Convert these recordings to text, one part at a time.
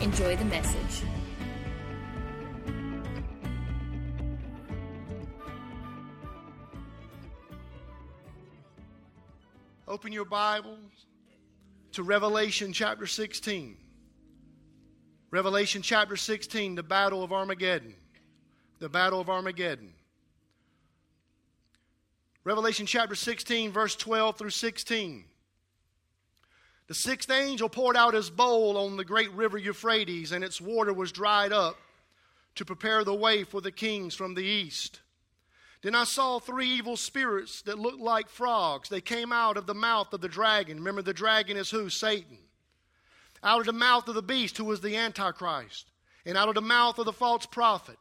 Enjoy the message. Open your Bibles to Revelation chapter 16. Revelation chapter 16, the battle of Armageddon. The battle of Armageddon. Revelation chapter 16, verse 12 through 16. The sixth angel poured out his bowl on the great river Euphrates, and its water was dried up to prepare the way for the kings from the east. Then I saw three evil spirits that looked like frogs. They came out of the mouth of the dragon. Remember, the dragon is who? Satan. Out of the mouth of the beast, who was the Antichrist. And out of the mouth of the false prophet.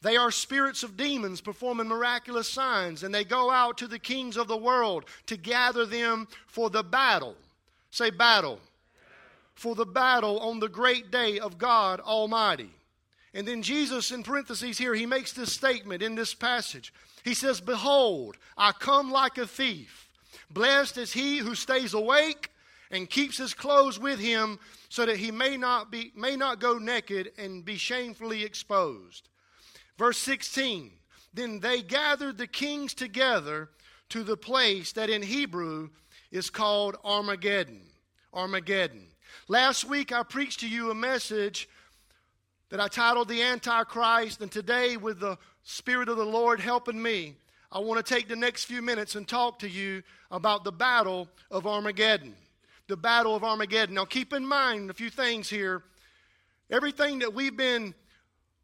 They are spirits of demons performing miraculous signs, and they go out to the kings of the world to gather them for the battle. Say, battle. For the battle on the great day of God Almighty. And then Jesus, in parentheses here, he makes this statement in this passage. He says, Behold, I come like a thief. Blessed is he who stays awake and keeps his clothes with him so that he may not, be, may not go naked and be shamefully exposed. Verse 16 Then they gathered the kings together to the place that in Hebrew is called Armageddon. Armageddon. Last week I preached to you a message that I titled The Antichrist, and today, with the Spirit of the Lord helping me, I want to take the next few minutes and talk to you about the battle of Armageddon. The battle of Armageddon. Now, keep in mind a few things here. Everything that we've been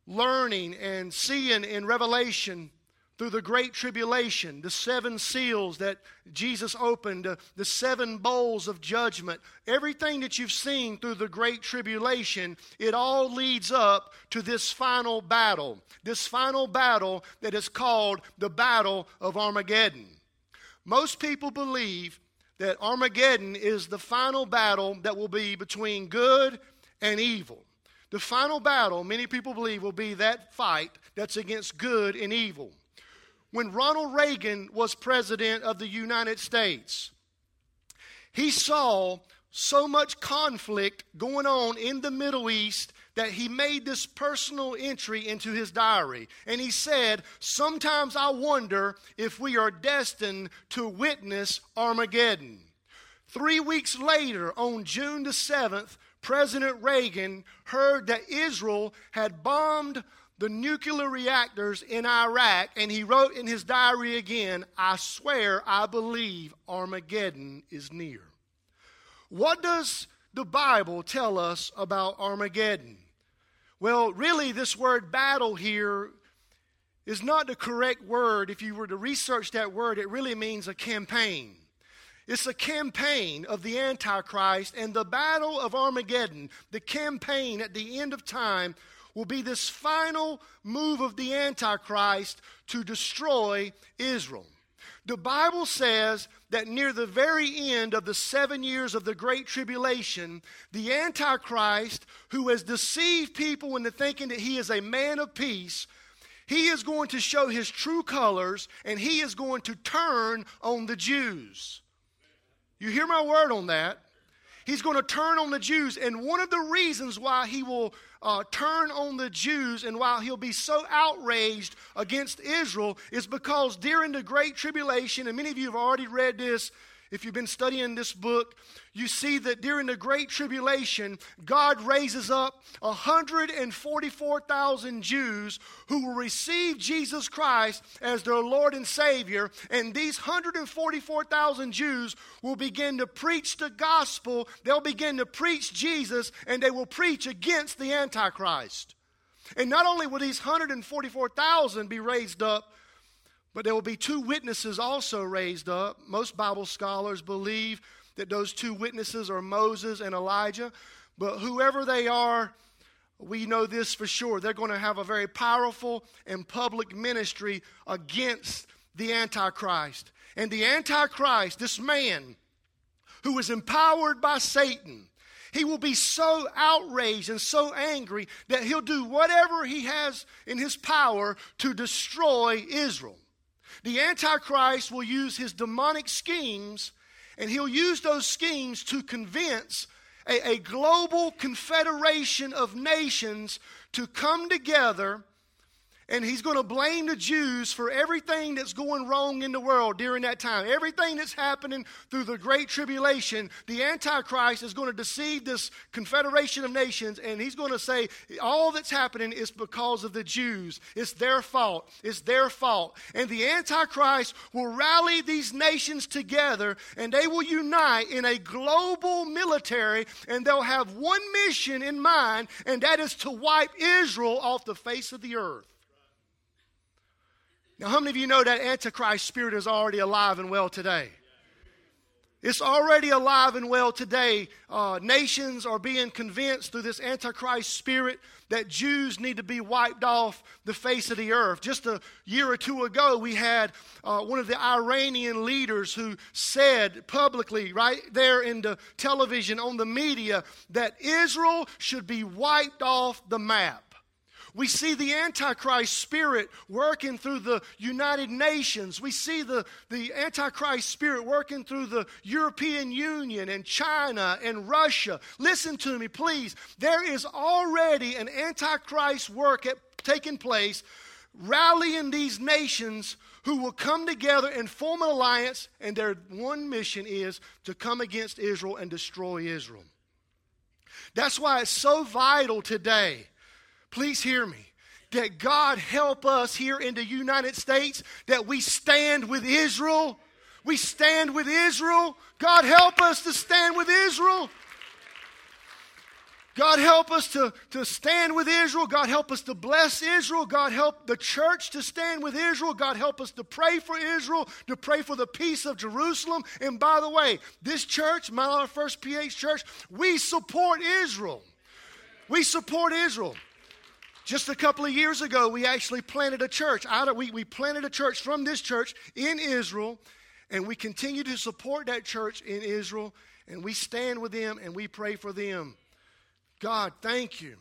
learning and seeing in Revelation through the great tribulation, the seven seals that Jesus opened, uh, the seven bowls of judgment, everything that you've seen through the great tribulation, it all leads up to this final battle. This final battle that is called the Battle of Armageddon. Most people believe that Armageddon is the final battle that will be between good and evil. The final battle, many people believe, will be that fight that's against good and evil. When Ronald Reagan was president of the United States, he saw so much conflict going on in the Middle East that he made this personal entry into his diary. And he said, Sometimes I wonder if we are destined to witness Armageddon. Three weeks later, on June the 7th, President Reagan heard that Israel had bombed the nuclear reactors in Iraq, and he wrote in his diary again, I swear I believe Armageddon is near. What does the Bible tell us about Armageddon? Well, really, this word battle here is not the correct word. If you were to research that word, it really means a campaign. It's a campaign of the Antichrist, and the battle of Armageddon, the campaign at the end of time, will be this final move of the Antichrist to destroy Israel. The Bible says that near the very end of the seven years of the Great Tribulation, the Antichrist, who has deceived people into thinking that he is a man of peace, he is going to show his true colors and he is going to turn on the Jews. You hear my word on that? He's going to turn on the Jews. And one of the reasons why he will uh, turn on the Jews and why he'll be so outraged against Israel is because during the Great Tribulation, and many of you have already read this if you've been studying this book, you see that during the Great Tribulation, God raises up 144,000 Jews who will receive Jesus Christ as their Lord and Savior. And these 144,000 Jews will begin to preach the gospel. They'll begin to preach Jesus, and they will preach against the Antichrist. And not only will these 144,000 be raised up, but there will be two witnesses also raised up. Most Bible scholars believe that those two witnesses are Moses and Elijah. But whoever they are, we know this for sure. They're going to have a very powerful and public ministry against the Antichrist. And the Antichrist, this man who is empowered by Satan, he will be so outraged and so angry that he'll do whatever he has in his power to destroy Israel. The Antichrist will use his demonic schemes, and he'll use those schemes to convince a, a global confederation of nations to come together and he's going to blame the Jews for everything that's going wrong in the world during that time. Everything that's happening through the Great Tribulation, the Antichrist is going to deceive this confederation of nations, and he's going to say, All that's happening is because of the Jews. It's their fault. It's their fault. And the Antichrist will rally these nations together, and they will unite in a global military, and they'll have one mission in mind, and that is to wipe Israel off the face of the earth. Now, how many of you know that Antichrist spirit is already alive and well today? It's already alive and well today. Uh, nations are being convinced through this Antichrist spirit that Jews need to be wiped off the face of the earth. Just a year or two ago, we had uh, one of the Iranian leaders who said publicly, right there in the television, on the media, that Israel should be wiped off the map. We see the Antichrist spirit working through the United Nations. We see the, the Antichrist spirit working through the European Union and China and Russia. Listen to me, please. There is already an Antichrist work at, taking place, rallying these nations who will come together and form an alliance, and their one mission is to come against Israel and destroy Israel. That's why it's so vital today Please hear me. That God help us here in the United States that we stand with Israel. We stand with Israel. God help us to stand with Israel. God help us to, to stand with Israel. God help us to bless Israel. God help the church to stand with Israel. God help us to pray for Israel, to pray for the peace of Jerusalem. And by the way, this church, Mount First PH Church, we support Israel. We support Israel. Just a couple of years ago, we actually planted a church. Out of, we, we planted a church from this church in Israel, and we continue to support that church in Israel, and we stand with them and we pray for them. God, thank you.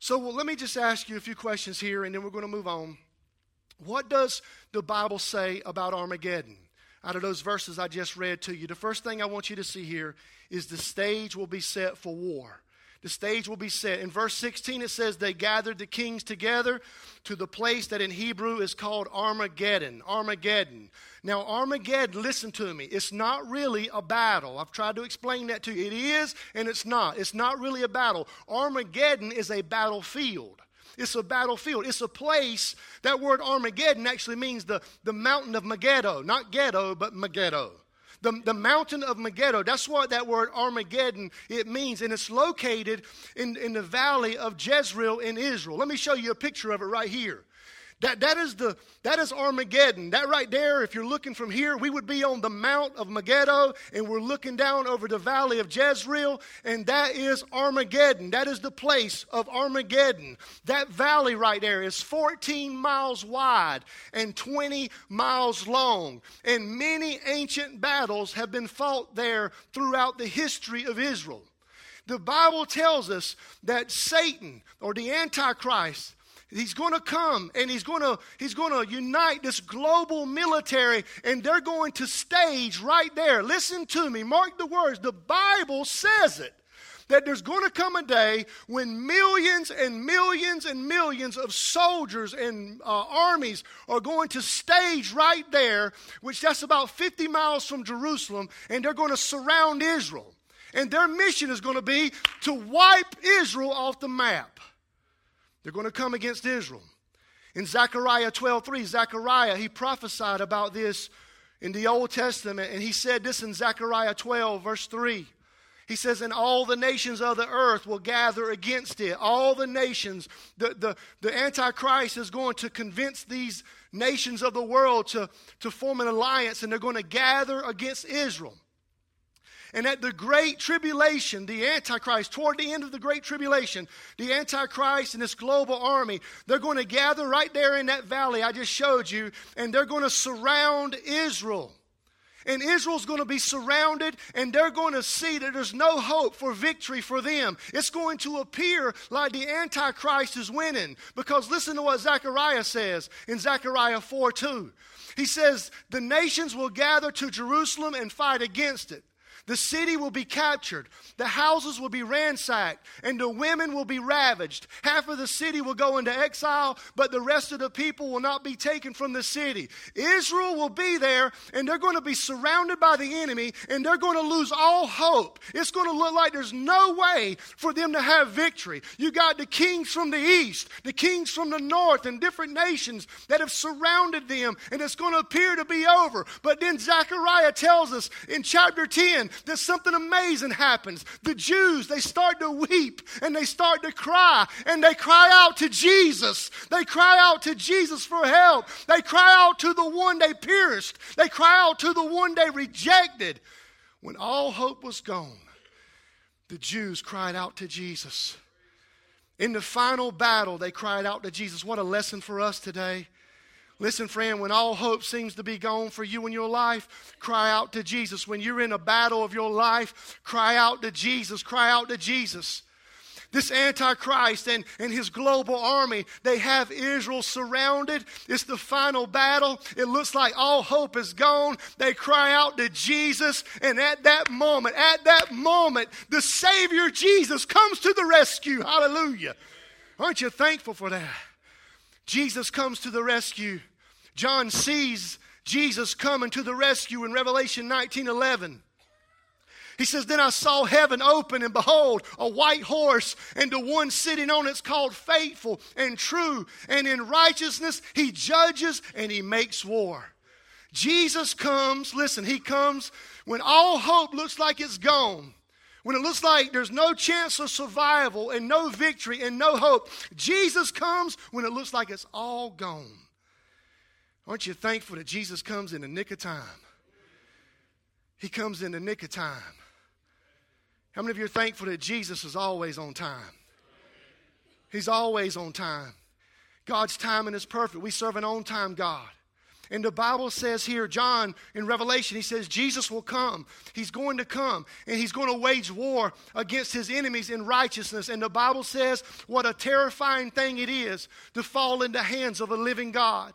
So, well, let me just ask you a few questions here, and then we're going to move on. What does the Bible say about Armageddon? Out of those verses I just read to you, the first thing I want you to see here is the stage will be set for war the stage will be set. In verse 16, it says, They gathered the kings together to the place that in Hebrew is called Armageddon. Armageddon. Now, Armageddon, listen to me, it's not really a battle. I've tried to explain that to you. It is and it's not. It's not really a battle. Armageddon is a battlefield. It's a battlefield. It's a place. That word Armageddon actually means the, the mountain of Megiddo. Not ghetto, but Megiddo the, the mountain of Megiddo. That's what that word Armageddon it means, and it's located in, in the valley of Jezreel in Israel. Let me show you a picture of it right here. That, that, is the, that is Armageddon. That right there, if you're looking from here, we would be on the Mount of Megiddo, and we're looking down over the valley of Jezreel, and that is Armageddon. That is the place of Armageddon. That valley right there is 14 miles wide and 20 miles long. And many ancient battles have been fought there throughout the history of Israel. The Bible tells us that Satan, or the Antichrist, He's going to come and he's going to he's going to unite this global military and they're going to stage right there. Listen to me. Mark the words. The Bible says it. That there's going to come a day when millions and millions and millions of soldiers and uh, armies are going to stage right there, which that's about 50 miles from Jerusalem, and they're going to surround Israel. And their mission is going to be to wipe Israel off the map. They're going to come against Israel. In Zechariah 12 3, Zechariah, he prophesied about this in the Old Testament, and he said this in Zechariah 12, verse 3. He says, And all the nations of the earth will gather against it. All the nations. The, the, the Antichrist is going to convince these nations of the world to, to form an alliance, and they're going to gather against Israel. And at the great tribulation, the Antichrist, toward the end of the great tribulation, the Antichrist and this global army, they're going to gather right there in that valley I just showed you, and they're going to surround Israel. And Israel's going to be surrounded, and they're going to see that there's no hope for victory for them. It's going to appear like the Antichrist is winning. Because listen to what Zechariah says in Zechariah 4 2. He says, The nations will gather to Jerusalem and fight against it. The city will be captured, the houses will be ransacked, and the women will be ravaged. Half of the city will go into exile, but the rest of the people will not be taken from the city. Israel will be there, and they're going to be surrounded by the enemy, and they're going to lose all hope. It's going to look like there's no way for them to have victory. You got the kings from the east, the kings from the north, and different nations that have surrounded them, and it's going to appear to be over. But then Zechariah tells us in chapter 10 that something amazing happens. The Jews, they start to weep and they start to cry and they cry out to Jesus. They cry out to Jesus for help. They cry out to the one they pierced. They cry out to the one they rejected. When all hope was gone, the Jews cried out to Jesus. In the final battle, they cried out to Jesus. What a lesson for us today. Listen, friend, when all hope seems to be gone for you in your life, cry out to Jesus. When you're in a battle of your life, cry out to Jesus. Cry out to Jesus. This Antichrist and, and his global army, they have Israel surrounded. It's the final battle. It looks like all hope is gone. They cry out to Jesus, and at that moment, at that moment, the Savior Jesus comes to the rescue. Hallelujah. Aren't you thankful for that? Jesus comes to the rescue. John sees Jesus coming to the rescue in Revelation 19 11. He says, Then I saw heaven open, and behold, a white horse, and the one sitting on it's called faithful and true, and in righteousness he judges and he makes war. Jesus comes, listen, he comes when all hope looks like it's gone. When it looks like there's no chance of survival and no victory and no hope, Jesus comes when it looks like it's all gone. Aren't you thankful that Jesus comes in the nick of time? He comes in the nick of time. How many of you are thankful that Jesus is always on time? He's always on time. God's timing is perfect. We serve an on time God. And the Bible says here, John in Revelation, he says Jesus will come. He's going to come and he's going to wage war against his enemies in righteousness. And the Bible says what a terrifying thing it is to fall into the hands of a living God.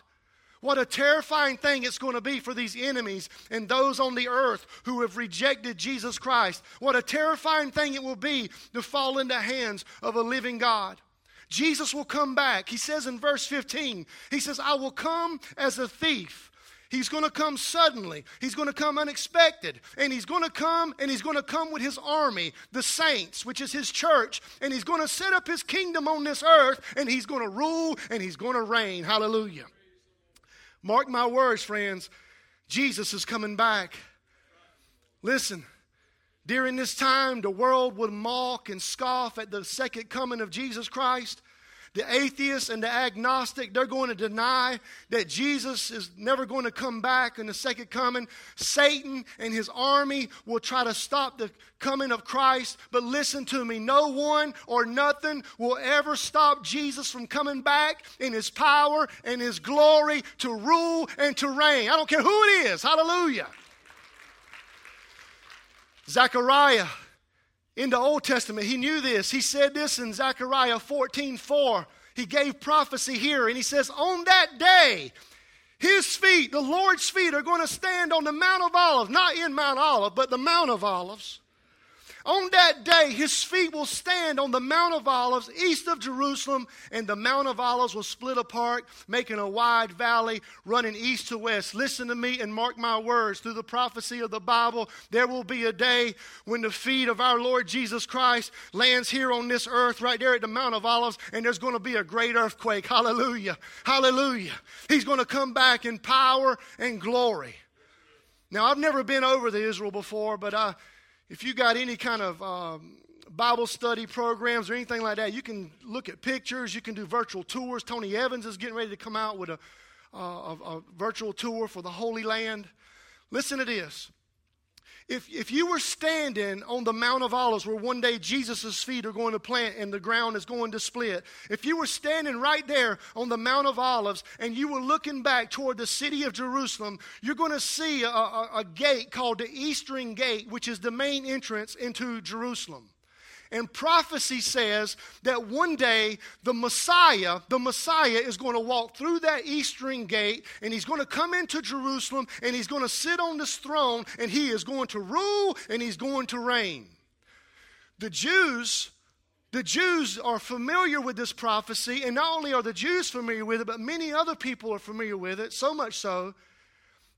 What a terrifying thing it's going to be for these enemies and those on the earth who have rejected Jesus Christ. What a terrifying thing it will be to fall into the hands of a living God. Jesus will come back. He says in verse 15, He says, I will come as a thief. He's going to come suddenly. He's going to come unexpected. And he's going to come and he's going to come with his army, the saints, which is his church. And he's going to set up his kingdom on this earth and he's going to rule and he's going to reign. Hallelujah. Mark my words, friends. Jesus is coming back. Listen, during this time, the world would mock and scoff at the second coming of Jesus Christ. The atheist and the agnostic, they're going to deny that Jesus is never going to come back in the second coming. Satan and his army will try to stop the coming of Christ. But listen to me no one or nothing will ever stop Jesus from coming back in his power and his glory to rule and to reign. I don't care who it is. Hallelujah. Zechariah in the Old Testament, he knew this. He said this in Zechariah 14 4. He gave prophecy here, and he says, On that day, his feet, the Lord's feet, are going to stand on the Mount of Olives, not in Mount Olive, but the Mount of Olives. On that day, his feet will stand on the Mount of Olives east of Jerusalem, and the Mount of Olives will split apart, making a wide valley running east to west. Listen to me and mark my words. Through the prophecy of the Bible, there will be a day when the feet of our Lord Jesus Christ lands here on this earth, right there at the Mount of Olives, and there's going to be a great earthquake. Hallelujah. Hallelujah. He's going to come back in power and glory. Now, I've never been over to Israel before, but I if you got any kind of um, Bible study programs or anything like that, you can look at pictures. You can do virtual tours. Tony Evans is getting ready to come out with a, uh, a, a virtual tour for the Holy Land. Listen to this. If, if you were standing on the Mount of Olives where one day Jesus' feet are going to plant and the ground is going to split, if you were standing right there on the Mount of Olives and you were looking back toward the city of Jerusalem, you're going to see a, a, a gate called the Eastern Gate, which is the main entrance into Jerusalem. And prophecy says that one day the Messiah, the Messiah is going to walk through that eastern gate and he's going to come into Jerusalem and he's going to sit on this throne and he is going to rule and he's going to reign. The Jews the Jews are familiar with this prophecy, and not only are the Jews familiar with it, but many other people are familiar with it, so much so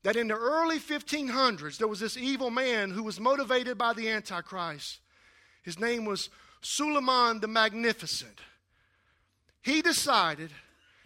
that in the early 1500s, there was this evil man who was motivated by the Antichrist. His name was Suleiman the Magnificent. He decided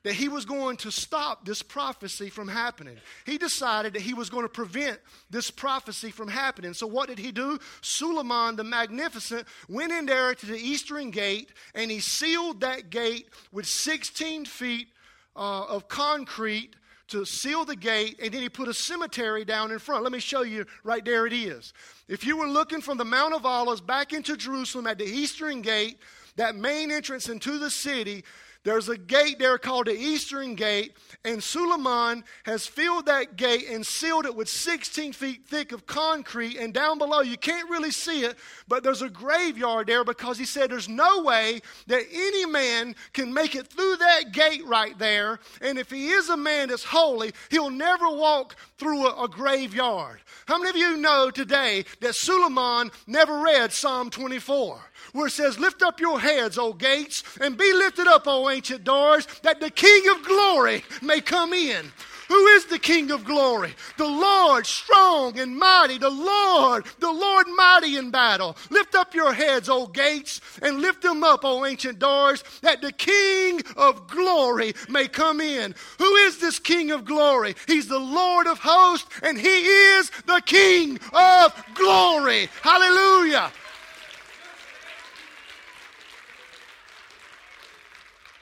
that he was going to stop this prophecy from happening. He decided that he was going to prevent this prophecy from happening. So, what did he do? Suleiman the Magnificent went in there to the eastern gate and he sealed that gate with 16 feet uh, of concrete to seal the gate, and then he put a cemetery down in front. Let me show you right there it is. If you were looking from the Mount of Olives back into Jerusalem at the eastern gate, that main entrance into the city, there's a gate there called the Eastern Gate, and Suleiman has filled that gate and sealed it with 16 feet thick of concrete. And down below, you can't really see it, but there's a graveyard there because he said there's no way that any man can make it through that gate right there. And if he is a man that's holy, he'll never walk through a, a graveyard. How many of you know today that Suleiman never read Psalm 24? Where it says, Lift up your heads, O gates, and be lifted up, O ancient doors, that the King of glory may come in. Who is the King of glory? The Lord strong and mighty, the Lord, the Lord mighty in battle. Lift up your heads, O gates, and lift them up, O ancient doors, that the King of glory may come in. Who is this King of glory? He's the Lord of hosts, and he is the King of glory. Hallelujah.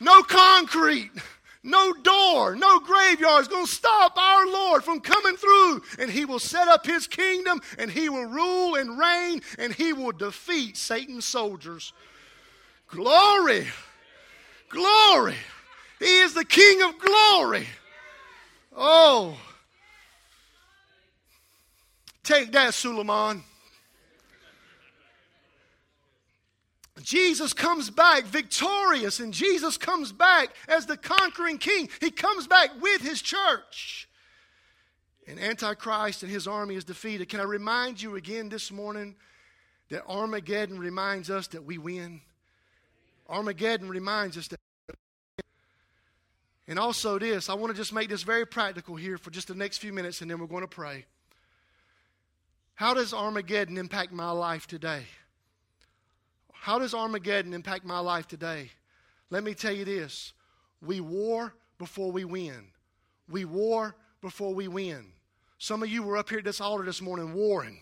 No concrete, no door, no graveyard is going to stop our Lord from coming through. And He will set up His kingdom and He will rule and reign and He will defeat Satan's soldiers. Glory! Glory! He is the King of glory. Oh. Take that, Suleiman. Jesus comes back victorious, and Jesus comes back as the conquering king. He comes back with his church. And Antichrist and his army is defeated. Can I remind you again this morning that Armageddon reminds us that we win? Armageddon reminds us that. And also, this, I want to just make this very practical here for just the next few minutes, and then we're going to pray. How does Armageddon impact my life today? How does Armageddon impact my life today? Let me tell you this we war before we win. We war before we win. Some of you were up here at this altar this morning warring.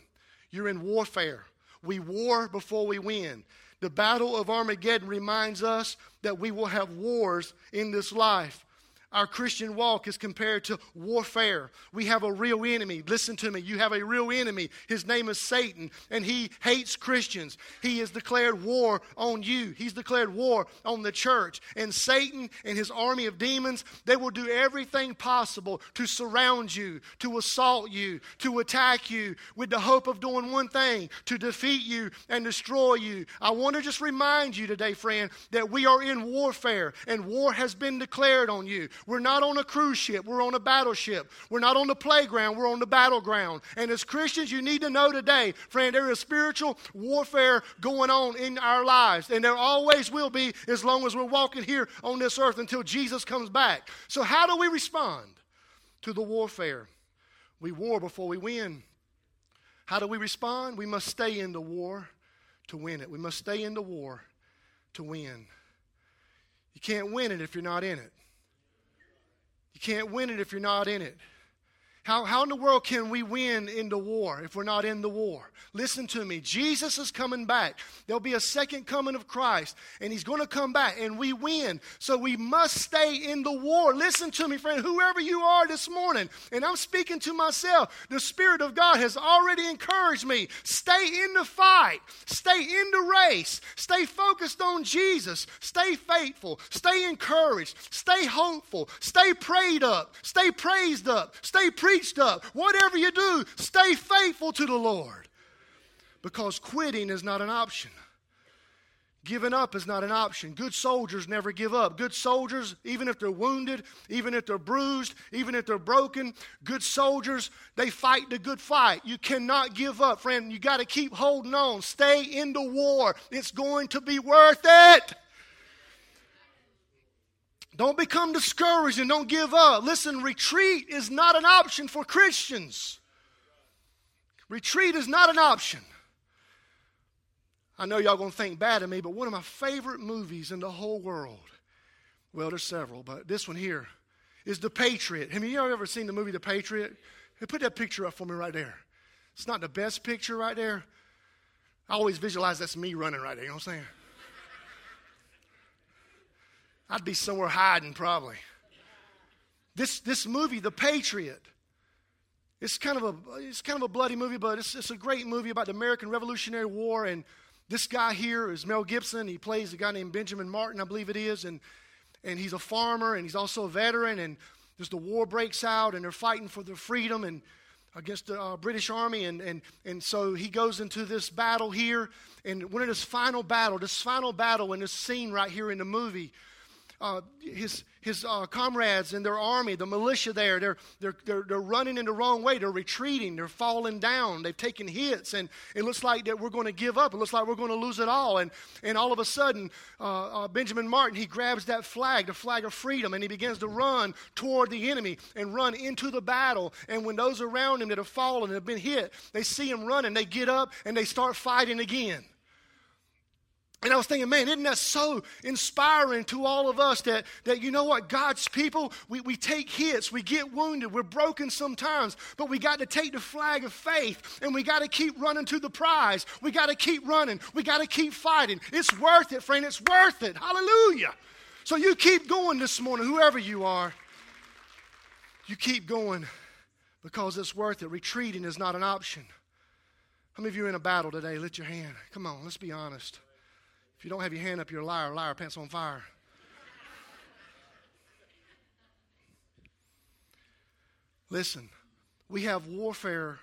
You're in warfare. We war before we win. The battle of Armageddon reminds us that we will have wars in this life. Our Christian walk is compared to warfare. We have a real enemy. Listen to me. You have a real enemy. His name is Satan, and he hates Christians. He has declared war on you, he's declared war on the church. And Satan and his army of demons, they will do everything possible to surround you, to assault you, to attack you with the hope of doing one thing to defeat you and destroy you. I want to just remind you today, friend, that we are in warfare, and war has been declared on you. We're not on a cruise ship, we're on a battleship. We're not on the playground, we're on the battleground. And as Christians, you need to know today, friend, there is spiritual warfare going on in our lives. And there always will be as long as we're walking here on this earth until Jesus comes back. So, how do we respond to the warfare? We war before we win. How do we respond? We must stay in the war to win it. We must stay in the war to win. You can't win it if you're not in it. You can't win it if you're not in it. How, how in the world can we win in the war if we're not in the war? Listen to me. Jesus is coming back. There'll be a second coming of Christ, and he's going to come back, and we win. So we must stay in the war. Listen to me, friend, whoever you are this morning, and I'm speaking to myself, the Spirit of God has already encouraged me. Stay in the fight, stay in the race, stay focused on Jesus, stay faithful, stay encouraged, stay hopeful, stay prayed up, stay praised up, stay preached up. Whatever you do, stay faithful to the Lord. Because quitting is not an option. Giving up is not an option. Good soldiers never give up. Good soldiers, even if they're wounded, even if they're bruised, even if they're broken, good soldiers, they fight the good fight. You cannot give up, friend. You got to keep holding on. Stay in the war. It's going to be worth it. Don't become discouraged and don't give up. Listen, retreat is not an option for Christians. Retreat is not an option. I know y'all gonna think bad of me, but one of my favorite movies in the whole world, well, there's several, but this one here is The Patriot. Have you ever seen the movie The Patriot? Hey, put that picture up for me right there. It's not the best picture right there. I always visualize that's me running right there, you know what I'm saying? I'd be somewhere hiding probably. This, this movie, The Patriot, it's kind of a, it's kind of a bloody movie, but it's, it's a great movie about the American Revolutionary War. And this guy here is Mel Gibson. He plays a guy named Benjamin Martin, I believe it is. And, and he's a farmer and he's also a veteran. And there's the war breaks out and they're fighting for their freedom and against the uh, British Army. And, and, and so he goes into this battle here. And one of this final battle, this final battle in this scene right here in the movie, uh, his, his uh, comrades in their army, the militia there, they're, they're, they're, they're running in the wrong way. They're retreating. They're falling down. They've taken hits. And it looks like that we're going to give up. It looks like we're going to lose it all. And, and all of a sudden, uh, uh, Benjamin Martin, he grabs that flag, the flag of freedom, and he begins to run toward the enemy and run into the battle. And when those around him that have fallen and have been hit, they see him running, they get up and they start fighting again. And I was thinking, man, isn't that so inspiring to all of us that, that you know what, God's people, we, we take hits, we get wounded, we're broken sometimes, but we got to take the flag of faith and we got to keep running to the prize. We got to keep running. We got to keep fighting. It's worth it, friend. It's worth it. Hallelujah. So you keep going this morning, whoever you are. You keep going because it's worth it. Retreating is not an option. How many of you are in a battle today? Lift your hand. Come on, let's be honest. If you don't have your hand up, you're a liar. Liar, pants on fire. Listen, we have warfare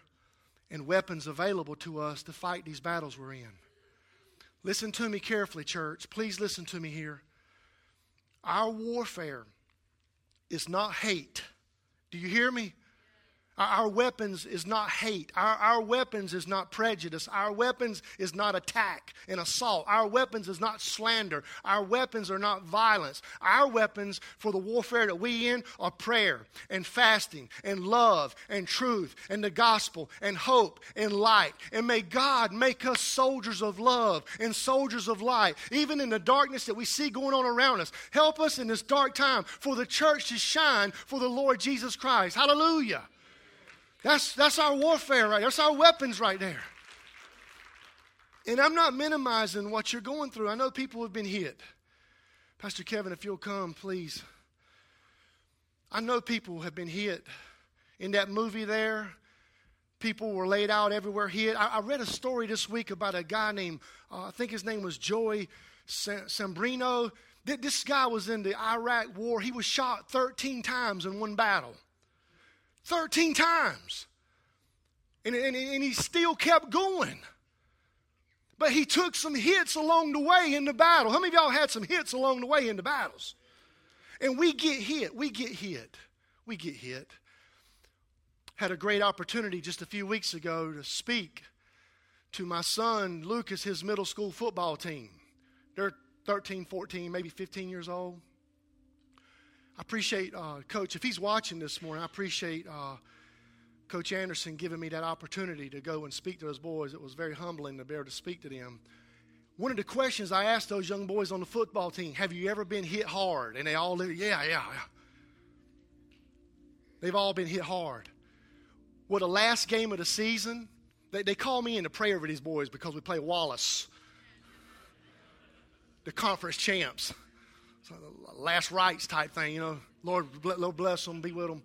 and weapons available to us to fight these battles we're in. Listen to me carefully, church. Please listen to me here. Our warfare is not hate. Do you hear me? Our, weapons is not hate. Our, our weapons is not prejudice. Our weapons is not attack and assault. Our weapons is not slander. Our weapons are not violence. Our weapons for the warfare that we in are prayer and fasting and love and truth and the gospel and hope and light. And may God make us soldiers of love and soldiers of light, even in the darkness that we see going on around us. Help us in this dark time for the church to shine for the Lord Jesus Christ. Hallelujah. That's, that's our warfare right That's our weapons right there. And I'm not minimizing what you're going through. I know people have been hit. Pastor Kevin, if you'll come, please. I know people have been hit. In that movie there, people were laid out everywhere hit. I, I read a story this week about a guy named, uh, I think his name was Joy Sambrino. This guy was in the Iraq war. He was shot 13 times in one battle. 13 times. And, and, and he still kept going. But he took some hits along the way in the battle. How many of y'all had some hits along the way in the battles? And we get hit. We get hit. We get hit. Had a great opportunity just a few weeks ago to speak to my son Lucas, his middle school football team. They're 13, 14, maybe 15 years old. I appreciate uh, Coach, if he's watching this morning, I appreciate uh, Coach Anderson giving me that opportunity to go and speak to those boys. It was very humbling to be able to speak to them. One of the questions I asked those young boys on the football team, have you ever been hit hard? And they all, yeah, yeah, yeah. They've all been hit hard. Well, the last game of the season, they, they call me in to pray over these boys because we play Wallace, the conference champs. So uh, last rites type thing, you know. Lord, Lord bless them, be with them.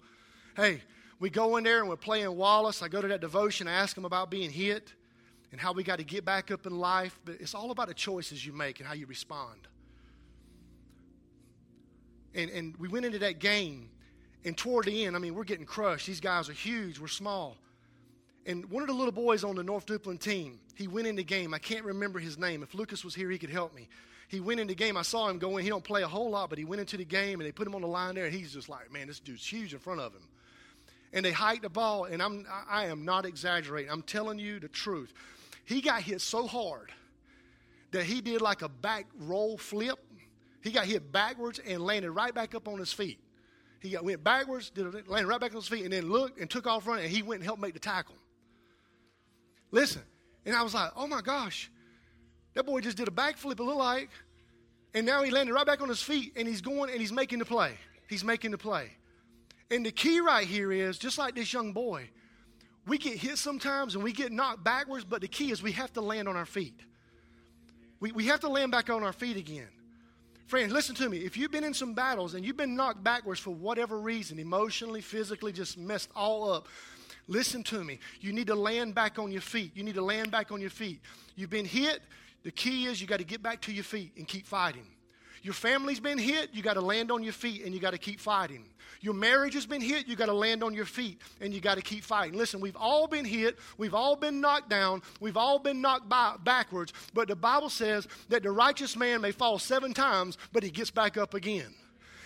Hey, we go in there and we're playing Wallace. I go to that devotion, I ask them about being hit and how we got to get back up in life. But it's all about the choices you make and how you respond. And, and we went into that game, and toward the end, I mean, we're getting crushed. These guys are huge, we're small. And one of the little boys on the North Duplin team, he went in the game. I can't remember his name. If Lucas was here, he could help me. He went in the game. I saw him go in. He don't play a whole lot, but he went into the game, and they put him on the line there, and he's just like, man, this dude's huge in front of him. And they hiked the ball, and I'm, I am not exaggerating. I'm telling you the truth. He got hit so hard that he did like a back roll flip. He got hit backwards and landed right back up on his feet. He got, went backwards, did landed right back on his feet, and then looked and took off running, and he went and helped make the tackle. Listen, and I was like, oh my gosh, that boy just did a backflip, it looked like, and now he landed right back on his feet, and he's going and he's making the play. He's making the play. And the key right here is just like this young boy, we get hit sometimes and we get knocked backwards, but the key is we have to land on our feet. We, we have to land back on our feet again. Friends, listen to me. If you've been in some battles and you've been knocked backwards for whatever reason, emotionally, physically, just messed all up, listen to me. You need to land back on your feet. You need to land back on your feet. You've been hit. The key is you got to get back to your feet and keep fighting. Your family's been hit, you got to land on your feet and you got to keep fighting. Your marriage has been hit, you got to land on your feet and you got to keep fighting. Listen, we've all been hit, we've all been knocked down, we've all been knocked by, backwards, but the Bible says that the righteous man may fall seven times, but he gets back up again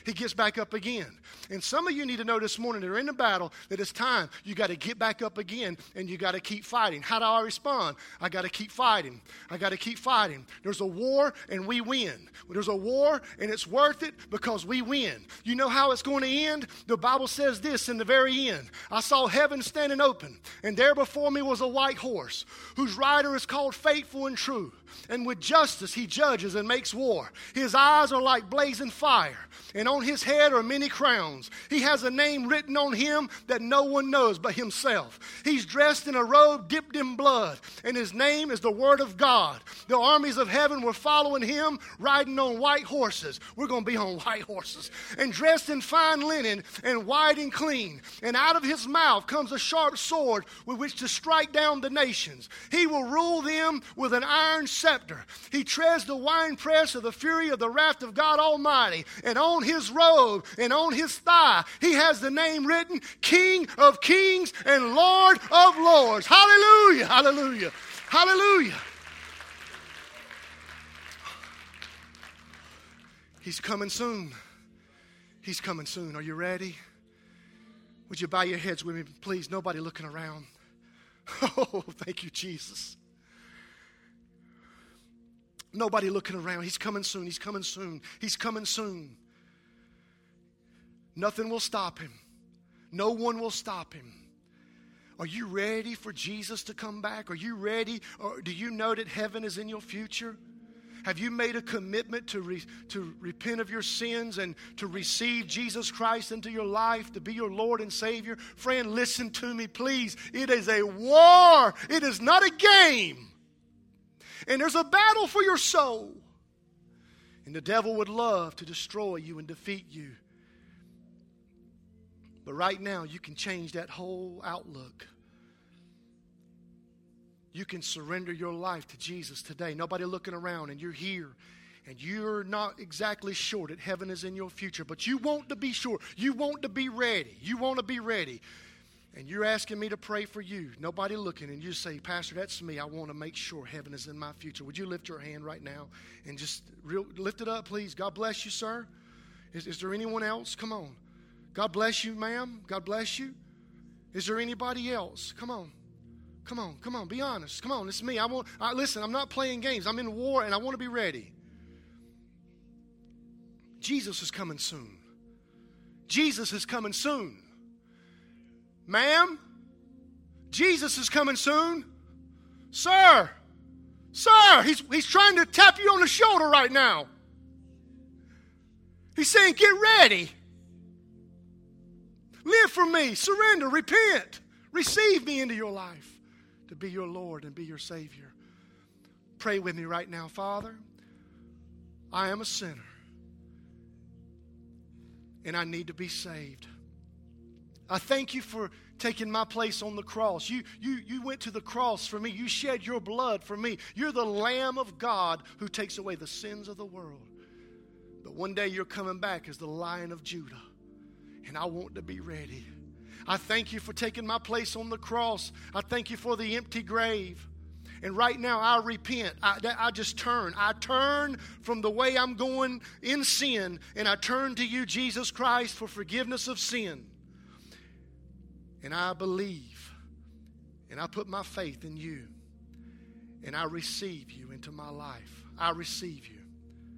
he gets back up again. And some of you need to know this morning that are in the battle that it's time. You got to get back up again and you got to keep fighting. How do I respond? I got to keep fighting. I got to keep fighting. There's a war and we win. There's a war and it's worth it because we win. You know how it's going to end? The Bible says this in the very end I saw heaven standing open, and there before me was a white horse whose rider is called Faithful and True. And with justice he judges and makes war. His eyes are like blazing fire, and on his head are many crowns. He has a name written on him that no one knows but himself. He's dressed in a robe dipped in blood, and his name is the Word of God. The armies of heaven were following him, riding on white horses. We're going to be on white horses. And dressed in fine linen and white and clean. And out of his mouth comes a sharp sword with which to strike down the nations. He will rule them with an iron scepter. He treads the winepress of the fury of the wrath of God Almighty. And on his robe and on his thigh, he has the name written King of Kings and Lord of Lords. Hallelujah! Hallelujah! Hallelujah! He's coming soon. He's coming soon. Are you ready? Would you bow your heads with me, please? Nobody looking around. Oh, thank you, Jesus. Nobody looking around. He's coming soon. He's coming soon. He's coming soon. Nothing will stop him. No one will stop him. Are you ready for Jesus to come back? Are you ready? Or do you know that heaven is in your future? Have you made a commitment to, re, to repent of your sins and to receive Jesus Christ into your life to be your Lord and Savior? Friend, listen to me, please. It is a war, it is not a game. And there's a battle for your soul. And the devil would love to destroy you and defeat you. But right now, you can change that whole outlook. You can surrender your life to Jesus today. Nobody looking around, and you're here, and you're not exactly sure that heaven is in your future, but you want to be sure. You want to be ready. You want to be ready and you're asking me to pray for you, nobody looking, and you say, Pastor, that's me. I want to make sure heaven is in my future. Would you lift your hand right now and just real, lift it up, please? God bless you, sir. Is, is there anyone else? Come on. God bless you, ma'am. God bless you. Is there anybody else? Come on. Come on, come on, be honest. Come on, it's me. I want I, listen, I'm not playing games. I'm in war and I want to be ready. Jesus is coming soon. Jesus is coming soon. Ma'am, Jesus is coming soon. Sir, sir, he's, he's trying to tap you on the shoulder right now. He's saying, Get ready. Live for me. Surrender. Repent. Receive me into your life to be your Lord and be your Savior. Pray with me right now, Father. I am a sinner and I need to be saved. I thank you for taking my place on the cross. You, you, you went to the cross for me. You shed your blood for me. You're the Lamb of God who takes away the sins of the world. But one day you're coming back as the Lion of Judah, and I want to be ready. I thank you for taking my place on the cross. I thank you for the empty grave. And right now, I repent. I, I, just turn. I turn from the way I'm going in sin, and I turn to you, Jesus Christ, for forgiveness of sin. And I believe, and I put my faith in you, and I receive you into my life. I receive you.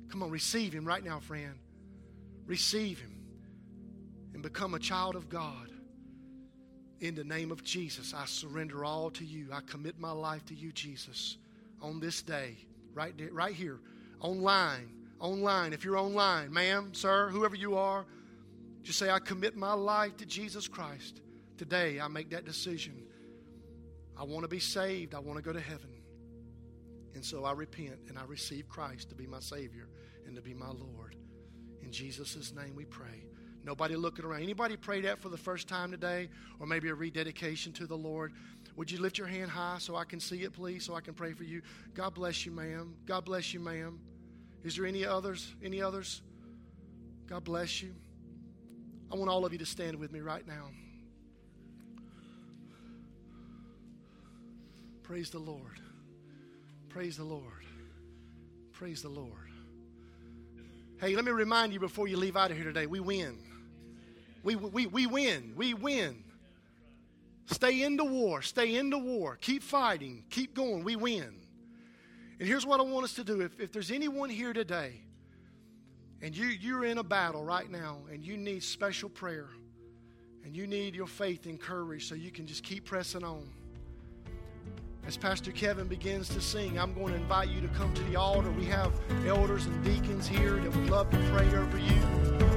Come on, receive him right now, friend. Receive him and become a child of God. In the name of Jesus, I surrender all to you. I commit my life to you, Jesus, on this day, right, there, right here, online. Online. If you're online, ma'am, sir, whoever you are, just say, I commit my life to Jesus Christ. Today, I make that decision. I want to be saved. I want to go to heaven. And so I repent and I receive Christ to be my Savior and to be my Lord. In Jesus' name we pray. Nobody looking around. Anybody pray that for the first time today? Or maybe a rededication to the Lord? Would you lift your hand high so I can see it, please, so I can pray for you? God bless you, ma'am. God bless you, ma'am. Is there any others? Any others? God bless you. I want all of you to stand with me right now. Praise the Lord. Praise the Lord. Praise the Lord. Hey, let me remind you before you leave out of here today we win. We, we, we win. We win. Stay in the war. Stay in the war. Keep fighting. Keep going. We win. And here's what I want us to do. If, if there's anyone here today and you, you're in a battle right now and you need special prayer and you need your faith encouraged so you can just keep pressing on. As Pastor Kevin begins to sing, I'm going to invite you to come to the altar. We have elders and deacons here that would love to pray over you.